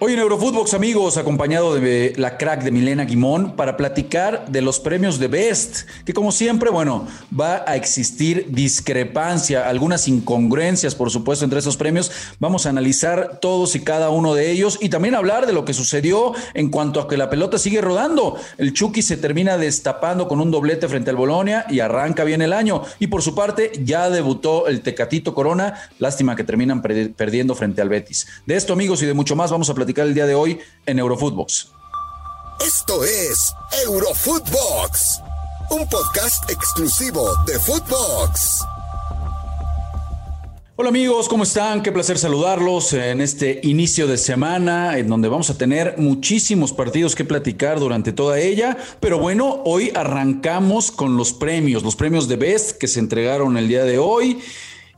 Hoy en Eurofootbox, amigos, acompañado de la crack de Milena Guimón para platicar de los premios de Best, que como siempre, bueno, va a existir discrepancia, algunas incongruencias, por supuesto, entre esos premios. Vamos a analizar todos y cada uno de ellos y también hablar de lo que sucedió en cuanto a que la pelota sigue rodando. El Chucky se termina destapando con un doblete frente al Bolonia y arranca bien el año. Y por su parte, ya debutó el Tecatito Corona. Lástima que terminan perdiendo frente al Betis. De esto, amigos, y de mucho más, vamos a platicar el día de hoy en Eurofootbox. Esto es Eurofootbox, un podcast exclusivo de Footbox. Hola amigos, ¿cómo están? Qué placer saludarlos en este inicio de semana en donde vamos a tener muchísimos partidos que platicar durante toda ella. Pero bueno, hoy arrancamos con los premios, los premios de Best que se entregaron el día de hoy.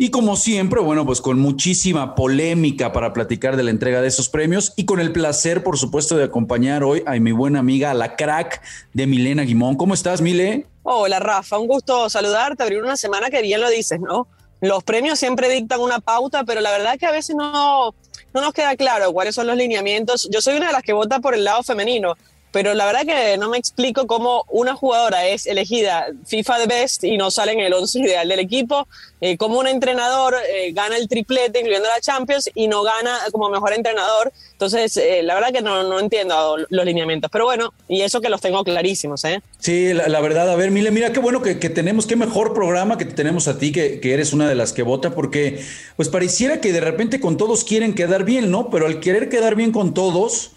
Y como siempre, bueno, pues con muchísima polémica para platicar de la entrega de esos premios y con el placer, por supuesto, de acompañar hoy a mi buena amiga, la crack de Milena Guimón. ¿Cómo estás, Mile? Hola, Rafa, un gusto saludarte, abrir una semana que bien lo dices, ¿no? Los premios siempre dictan una pauta, pero la verdad es que a veces no, no nos queda claro cuáles son los lineamientos. Yo soy una de las que vota por el lado femenino, pero la verdad que no me explico cómo una jugadora es elegida FIFA de Best y no sale en el 11 ideal del equipo, eh, como un entrenador eh, gana el triplete, incluyendo la Champions, y no gana como mejor entrenador. Entonces, eh, la verdad que no, no, entiendo los lineamientos, pero bueno, y eso que los tengo clarísimos. ¿eh? Sí, la, verdad, a ver, Mile, mira qué bueno que, que, tenemos, qué mejor programa que tenemos a ti, que, que eres una de las que vota, porque pues pareciera que de repente con todos quieren quedar bien, ¿no? Pero al querer quedar bien con todos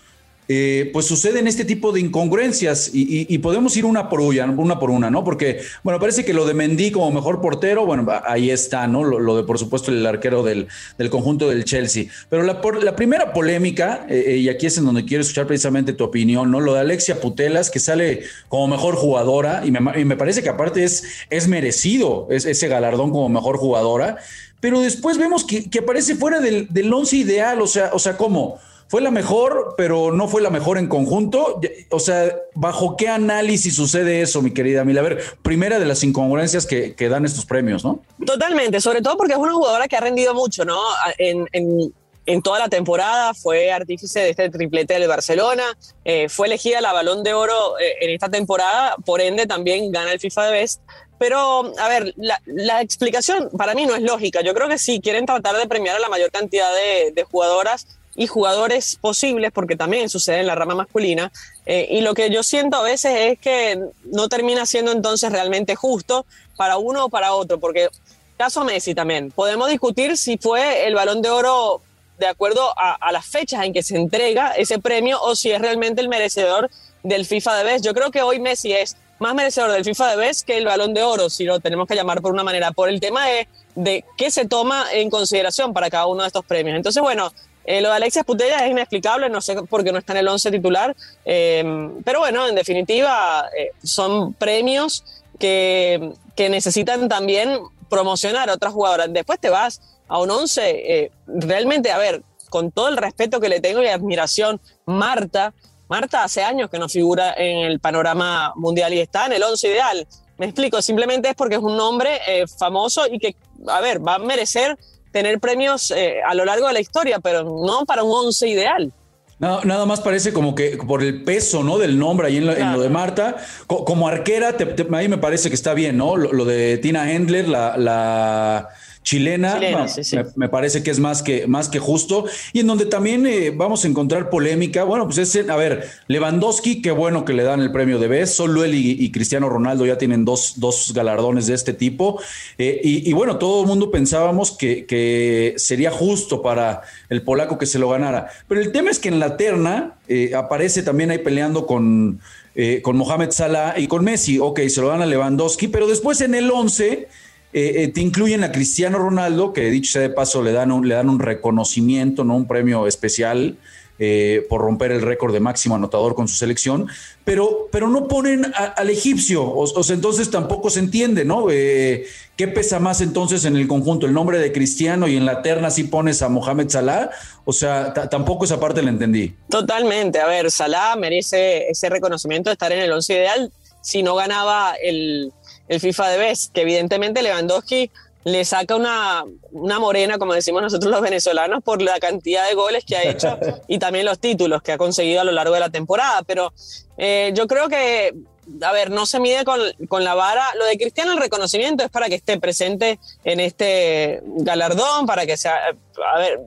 eh, pues suceden este tipo de incongruencias y, podemos ir una por una, una por una, ¿no? Porque, bueno, parece que lo de Mendy como mejor portero, bueno, ahí está, ¿no? Lo, de, por supuesto, el arquero del, conjunto del Chelsea. Pero la, la primera polémica, eh, eh, y aquí es en donde quiero escuchar precisamente tu opinión, ¿no? Lo de Alexia Putelas, que sale como mejor jugadora, y me, parece que aparte es, es merecido ese galardón como mejor jugadora, pero después vemos que, aparece fuera del, del once ideal, o sea, o sea, ¿cómo? Fue la mejor, pero no fue la mejor en conjunto. O sea, ¿bajo qué análisis sucede eso, mi querida Mila? A ver, primera de las incongruencias que, dan estos premios, ¿no? Totalmente, sobre todo porque es una jugadora que ha rendido mucho, ¿no? En, toda la temporada, fue artífice de este triplete del Barcelona, eh, fue elegida la balón de oro eh, en esta temporada, por ende también gana el FIFA de Best. Pero, a ver, la, explicación para mí no es lógica. Yo creo que sí, quieren tratar de premiar a la mayor cantidad de jugadoras y jugadores posibles, porque también sucede en la rama masculina. Eh, y lo que yo siento a veces es que no termina siendo entonces realmente justo para uno o para otro, porque caso Messi también, podemos discutir si fue el balón de oro de acuerdo a, las fechas en que se entrega ese premio o si es realmente el merecedor del FIFA de Best. Yo creo que hoy Messi es más merecedor del FIFA de Best que el balón de oro, si lo tenemos que llamar por una manera, por el tema de, de qué se toma en consideración para cada uno de estos premios. Entonces, bueno, eh, lo de Alexia Putella es inexplicable, no sé por qué no está en el 11 titular, eh, pero bueno, en definitiva eh, son premios que, que, necesitan también promocionar a otras jugadoras. Después te vas a un 11, realmente, a ver, con todo el respeto que le tengo y admiración, Marta, Marta hace años que no figura en el panorama mundial y está en el 11 ideal. Me explico, simplemente es porque es un nombre famoso y que, a ver, va a merecer tener premios eh, a lo largo de la historia, pero no para un once ideal. No, nada más parece como que por el peso, ¿no? Del nombre ahí en lo, de Marta. como arquera, a mí me parece que está bien, ¿no? Lo, de Tina Hendler, la, la chilena, Me, parece que es más que, más que justo. Y en donde también eh, vamos a encontrar polémica, bueno, pues es, a ver, Lewandowski, qué bueno que le dan el premio de vez, solo él y, Cristiano Ronaldo ya tienen dos, dos galardones de este tipo. Eh, y, bueno, todo el mundo pensábamos que, que, sería justo para el polaco que se lo ganara. Pero el tema es que en la terna eh, aparece también ahí peleando con... con Mohamed Salah y con Messi, ok, se lo dan a Lewandowski, pero después en el 11 eh, eh, te incluyen a Cristiano Ronaldo, que dicho sea de paso le dan un, le dan un reconocimiento, ¿no? un premio especial eh, por romper el récord de máximo anotador con su selección, pero, pero no ponen al egipcio, o, sea, entonces tampoco se entiende, ¿no? ¿Qué pesa más entonces en el conjunto? ¿El nombre de Cristiano y en la terna si pones a Mohamed Salah? O sea, tampoco esa parte la entendí. Totalmente, a ver, Salah merece ese reconocimiento de estar en el once ideal si no ganaba el el FIFA de Best, que evidentemente Lewandowski le saca una, una morena, como decimos nosotros los venezolanos, por la cantidad de goles que ha hecho y también los títulos que ha conseguido a lo largo de la temporada. Pero eh, yo creo que, a ver, no se mide con, con, la vara. Lo de Cristiano, el reconocimiento es para que esté presente en este galardón, para que sea, a ver,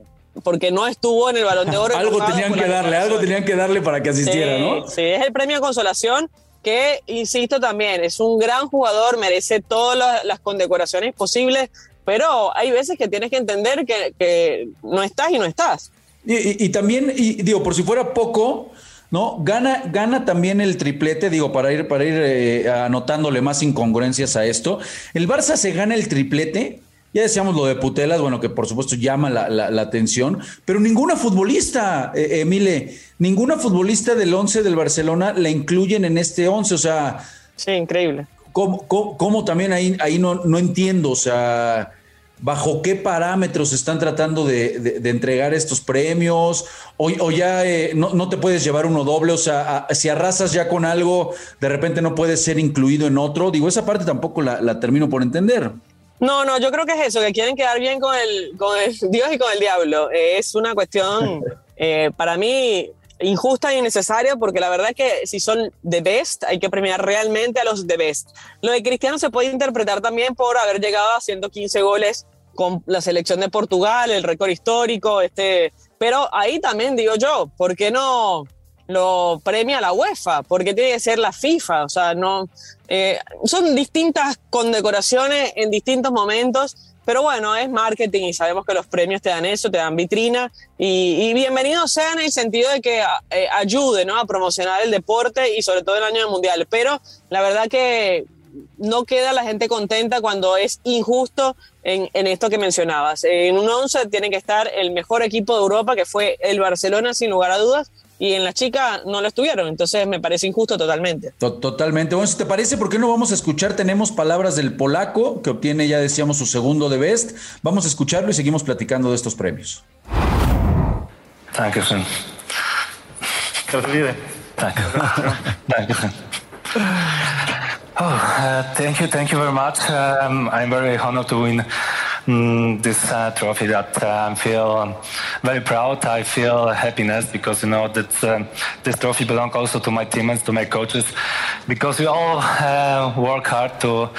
porque no estuvo en el balón de oro. algo tenían que darle, algo tenían que darle para que asistiera, ¿no? Sí, es el premio de consolación que, insisto también, es un gran jugador, merece todas las, condecoraciones posibles, pero hay veces que tienes que entender que, no estás y no estás. Y, también, y digo, por si fuera poco, ¿no? Gana, gana también el triplete, digo, para ir, para ir eh, anotándole más incongruencias a esto. El Barça se gana el triplete ya decíamos lo de Putelas, bueno, que por supuesto llama la, atención, pero ninguna futbolista, eh, Emile, ninguna futbolista del 11 del Barcelona la incluyen en este 11, o sea... Sí, increíble. ¿Cómo, también ahí, ahí no, no entiendo, o sea, bajo qué parámetros están tratando de, entregar estos premios, o, ya eh, no, te puedes llevar uno doble, o sea, si arrasas ya con algo, de repente no puedes ser incluido en otro. Digo, esa parte tampoco la, la termino por entender. No, no, yo creo que es eso, que quieren quedar bien con el, con el Dios y con el diablo. Es una cuestión, eh, para mí, injusta y innecesaria, porque la verdad es que si son the best, hay que premiar realmente a los the best. Lo de Cristiano se puede interpretar también por haber llegado a 115 goles con la selección de Portugal, el récord histórico, este, pero ahí también digo yo, ¿por qué no lo premia la UEFA, porque tiene que ser la FIFA, o sea, no, eh, son distintas condecoraciones en distintos momentos, pero bueno, es marketing y sabemos que los premios te dan eso, te dan vitrina y, bienvenidos sean en el sentido de que eh, ayude a promocionar el deporte y sobre todo el año del mundial, pero la verdad que no queda la gente contenta cuando es injusto en, en, esto que mencionabas. En un 11 tiene que estar el mejor equipo de Europa, que fue el Barcelona, sin lugar a dudas, y en la chica no lo estuvieron, entonces me parece injusto totalmente. Totalmente. Bueno, si te parece, ¿por qué no vamos a escuchar? Tenemos palabras del polaco, que obtiene, ya decíamos, su segundo de Best. Vamos a escucharlo y seguimos platicando de estos premios. Dankeschön. Oh, uh, thank you, thank you very much. Um, I'm very honored to win Mm, this uh, trophy that uh, I feel very proud. I feel happiness because you know that uh, this trophy belongs also to my teammates, to my coaches, because we all uh, work hard to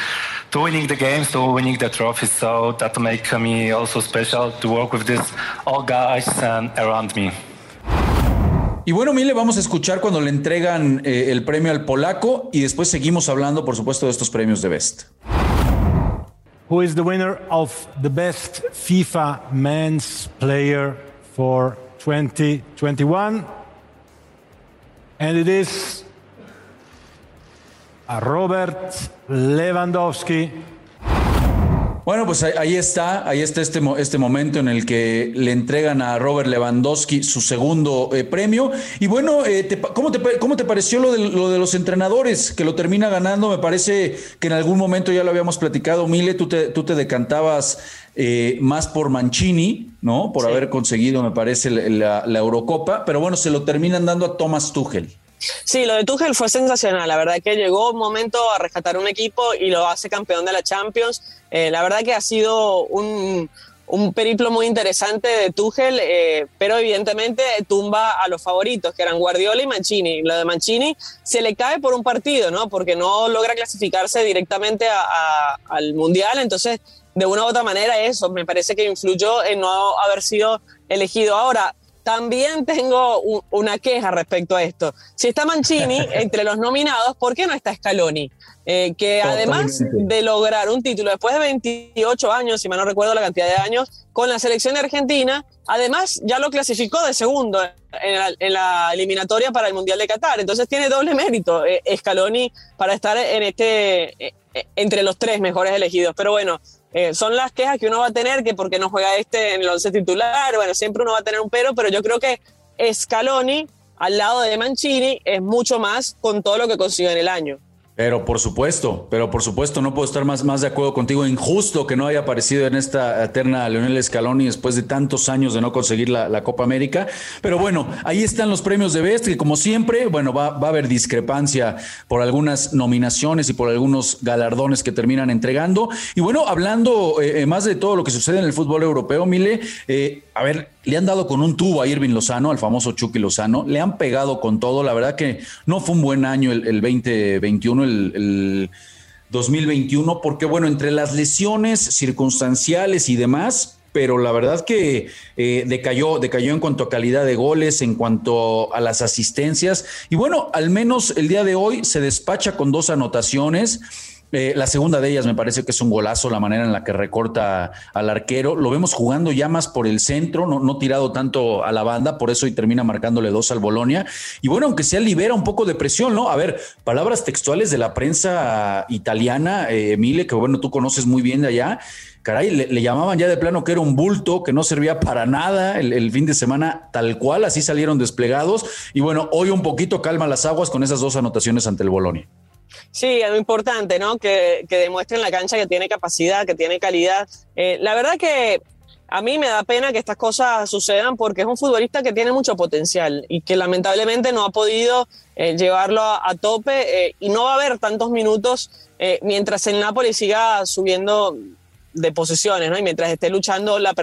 to winning the games, to winning the trophies. So that makes me also special to work with this all guys um, around me. Y bueno, Mile, vamos a escuchar cuando le entregan eh, el premio al polaco y después seguimos hablando, por supuesto, de estos premios de Best. Who is the winner of the best FIFA men's player for 2021. And it is uh, Robert Lewandowski Bueno, pues ahí está, ahí está este, este momento en el que le entregan a Robert Lewandowski su segundo eh, premio. Y bueno, eh, ¿cómo, te, ¿cómo, te, pareció lo de, lo de, los entrenadores que lo termina ganando? Me parece que en algún momento ya lo habíamos platicado, Mile, tú te, tú te decantabas eh, más por Mancini, ¿no? Por haber conseguido, me parece, la, la Eurocopa, pero bueno, se lo terminan dando a Thomas Tuchel. Sí, lo de Tuchel fue sensacional. La verdad que llegó un momento a rescatar un equipo y lo hace campeón de la Champions. Eh, la verdad que ha sido un, un periplo muy interesante de Tuchel, eh, pero evidentemente tumba a los favoritos, que eran Guardiola y Mancini. Lo de Mancini se le cae por un partido, ¿no? Porque no logra clasificarse directamente al Mundial. Entonces, de una u otra manera, eso me parece que influyó en no haber sido elegido. Ahora, también tengo una queja respecto a esto. Si está Mancini entre los nominados, ¿por qué no está Scaloni? Eh, que además de lograr un título después de 28 años, si mal no recuerdo la cantidad de años, con la selección Argentina, además ya lo clasificó de segundo en la, eliminatoria para el Mundial de Qatar. Entonces tiene doble mérito eh, Scaloni para estar en este, eh, entre los tres mejores elegidos. Pero bueno, eh, son las quejas que uno va a tener, que porque no juega este en el once titular, bueno, siempre uno va a tener un pero, pero yo creo que Scaloni, al lado de Mancini, es mucho más con todo lo que consiguió en el año. Pero por supuesto, pero por supuesto no puedo estar más, más de acuerdo contigo. Injusto que no haya aparecido en esta eterna Leonel Scaloni después de tantos años de no conseguir la, Copa América. Pero bueno, ahí están los premios de Best, que como siempre, bueno, va, va, a haber discrepancia por algunas nominaciones y por algunos galardones que terminan entregando. Y bueno, hablando eh, eh, más de todo lo que sucede en el fútbol europeo, Mile, eh, a ver, le han dado con un tubo a Irving Lozano, al famoso Chucky Lozano, le han pegado con todo, la verdad que no fue un buen año el, 2021, el, 2021, porque bueno, entre las lesiones circunstanciales y demás, pero la verdad que eh, decayó, decayó en cuanto a calidad de goles, en cuanto a las asistencias, y bueno, al menos el día de hoy se despacha con dos anotaciones eh, la segunda de ellas me parece que es un golazo la manera en la que recorta al arquero. Lo vemos jugando ya más por el centro, no, no tirado tanto a la banda, por eso y termina marcándole dos al Bolonia. Y bueno, aunque sea libera un poco de presión, ¿no? A ver, palabras textuales de la prensa italiana, eh, Emile, que bueno, tú conoces muy bien de allá. Caray, le, llamaban ya de plano que era un bulto, que no servía para nada el, el fin de semana, tal cual, así salieron desplegados. Y bueno, hoy un poquito calma las aguas con esas dos anotaciones ante el Bolonia. Sí, muy importante, ¿no? Que, que demuestre en la cancha que tiene capacidad, que tiene calidad. Eh, la verdad que a mí me da pena que estas cosas sucedan porque es un futbolista que tiene mucho potencial y que lamentablemente no ha podido eh, llevarlo a, tope eh, y no va a haber tantos minutos mientras el Napoli siga subiendo de posiciones, ¿no? Y mientras esté luchando la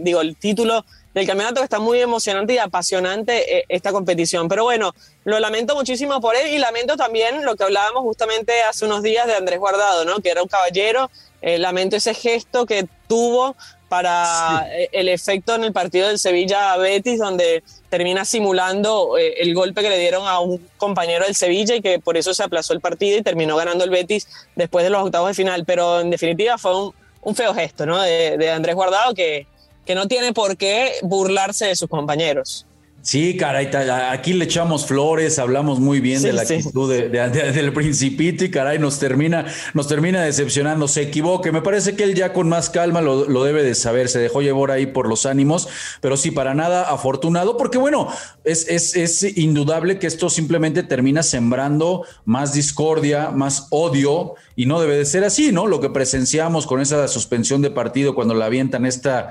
digo, el título del campeonato que está muy emocionante y apasionante eh, esta competición. Pero bueno, lo lamento muchísimo por él y lamento también lo que hablábamos justamente hace unos días de Andrés Guardado, ¿no? Que era un caballero. Eh, lamento ese gesto que tuvo para eh, el efecto en el partido del Sevilla Betis, donde termina simulando el golpe que le dieron a un compañero del Sevilla y que por eso se aplazó el partido y terminó ganando el Betis después de los octavos de final. Pero en definitiva fue un, feo gesto ¿no? de, de Andrés Guardado que, que no tiene por qué burlarse de sus compañeros. Sí, caray, aquí le echamos flores, hablamos muy bien de la actitud del principito y caray, nos termina, nos termina decepcionando, se equivoque. Me parece que él ya con más calma lo, debe de saber, se dejó llevar ahí por los ánimos, pero sí, para nada afortunado, porque bueno, es, es, es indudable que esto simplemente termina sembrando más discordia, más odio, y no debe de ser así, ¿no? Lo que presenciamos con esa suspensión de partido cuando la avientan esta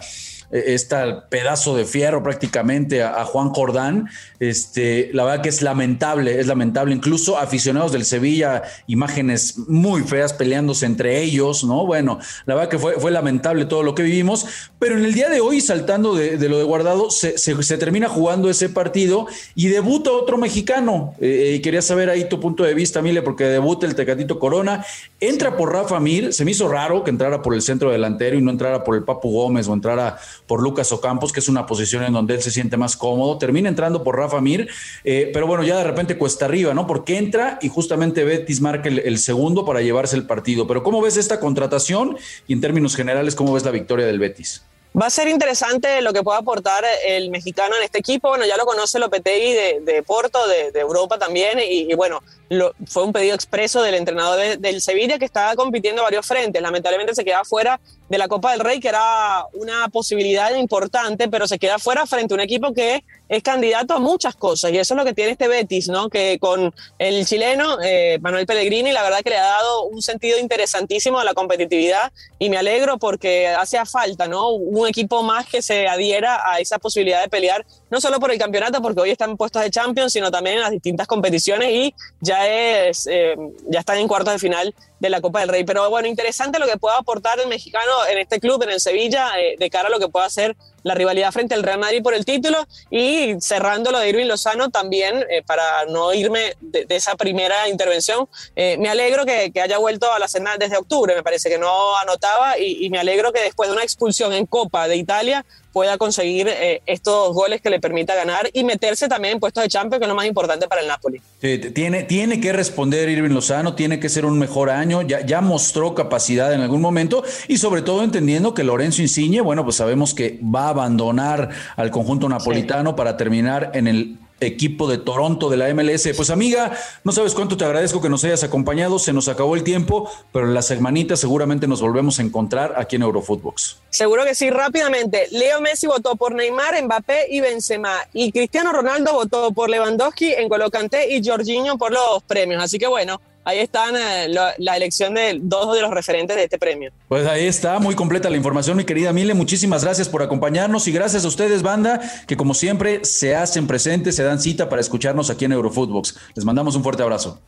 este pedazo de fierro prácticamente a, Juan Jordán. Este, la verdad que es lamentable, es lamentable. Incluso aficionados del Sevilla, imágenes muy feas peleándose entre ellos, ¿no? Bueno, la verdad que fue, fue lamentable todo lo que vivimos, pero en el día de hoy, saltando de, lo de guardado, se, termina jugando ese partido y debuta otro mexicano. Eh, y quería saber ahí tu punto de vista, Mile, porque debuta el Tecatito Corona, entra por Rafa Mir, se me hizo raro que entrara por el centro delantero y no entrara por el Papu Gómez o entrara por Lucas Ocampos, que es una posición en donde él se siente más cómodo. Termina entrando por Rafa Mir, eh, pero bueno, ya de repente cuesta arriba, ¿no? Porque entra y justamente Betis marca el, el, segundo para llevarse el partido. Pero ¿cómo ves esta contratación? Y en términos generales, ¿cómo ves la victoria del Betis? Va a ser interesante lo que pueda aportar el mexicano en este equipo. Bueno, ya lo conoce Lopetegui de, de Porto, de, Europa también. Y, bueno, lo, fue un pedido expreso del entrenador del Sevilla que estaba compitiendo varios frentes. Lamentablemente se queda fuera de la Copa del Rey, que era una posibilidad importante, pero se queda fuera frente a un equipo que es candidato a muchas cosas. Y eso es lo que tiene este Betis, ¿no? Que con el chileno eh, Manuel Pellegrini, la verdad que le ha dado un sentido interesantísimo a la competitividad. Y me alegro porque hace falta, ¿no? Un equipo más que se adhiera a esa posibilidad de pelear, no solo por el campeonato, porque hoy están puestos de Champions, sino también en las distintas competiciones y ya, es, eh, ya están en cuartos de final de la Copa del Rey. Pero bueno, interesante lo que pueda aportar el mexicano en este club, en el Sevilla, eh, de cara a lo que pueda hacer la rivalidad frente al Real Madrid por el título y cerrando lo de Irving Lozano también, eh, para no irme de, esa primera intervención, eh, me alegro que, haya vuelto a la cena desde octubre, me parece que no anotaba y me alegro que después de una expulsión en Copa de Italia pueda conseguir eh, estos goles que le permita ganar y meterse también en puestos de Champions, que es lo más importante para el Napoli. tiene, tiene que responder Irving Lozano, tiene que ser un mejor año, ya, ya mostró capacidad en algún momento y sobre todo entendiendo que Lorenzo Insigne, bueno, pues sabemos que va a abandonar al conjunto napolitano para terminar en el equipo de Toronto de la MLS. Pues amiga, no sabes cuánto te agradezco que nos hayas acompañado, se nos acabó el tiempo, pero en la semanitas seguramente nos volvemos a encontrar aquí en Eurofootbox. Seguro que sí, rápidamente. Leo Messi votó por Neymar, Mbappé y Benzema y Cristiano Ronaldo votó por Lewandowski, en Kanté y Jorginho por los premios. Así que bueno, ahí están eh, la, elección de dos de los referentes de este premio. Pues ahí está, muy completa la información, mi querida Mile. Muchísimas gracias por acompañarnos y gracias a ustedes, banda, que como siempre se hacen presentes, se dan cita para escucharnos aquí en Eurofootbox. Les mandamos un fuerte abrazo.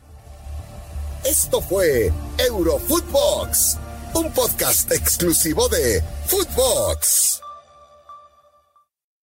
Esto fue Eurofootbox, un podcast exclusivo de Footbox.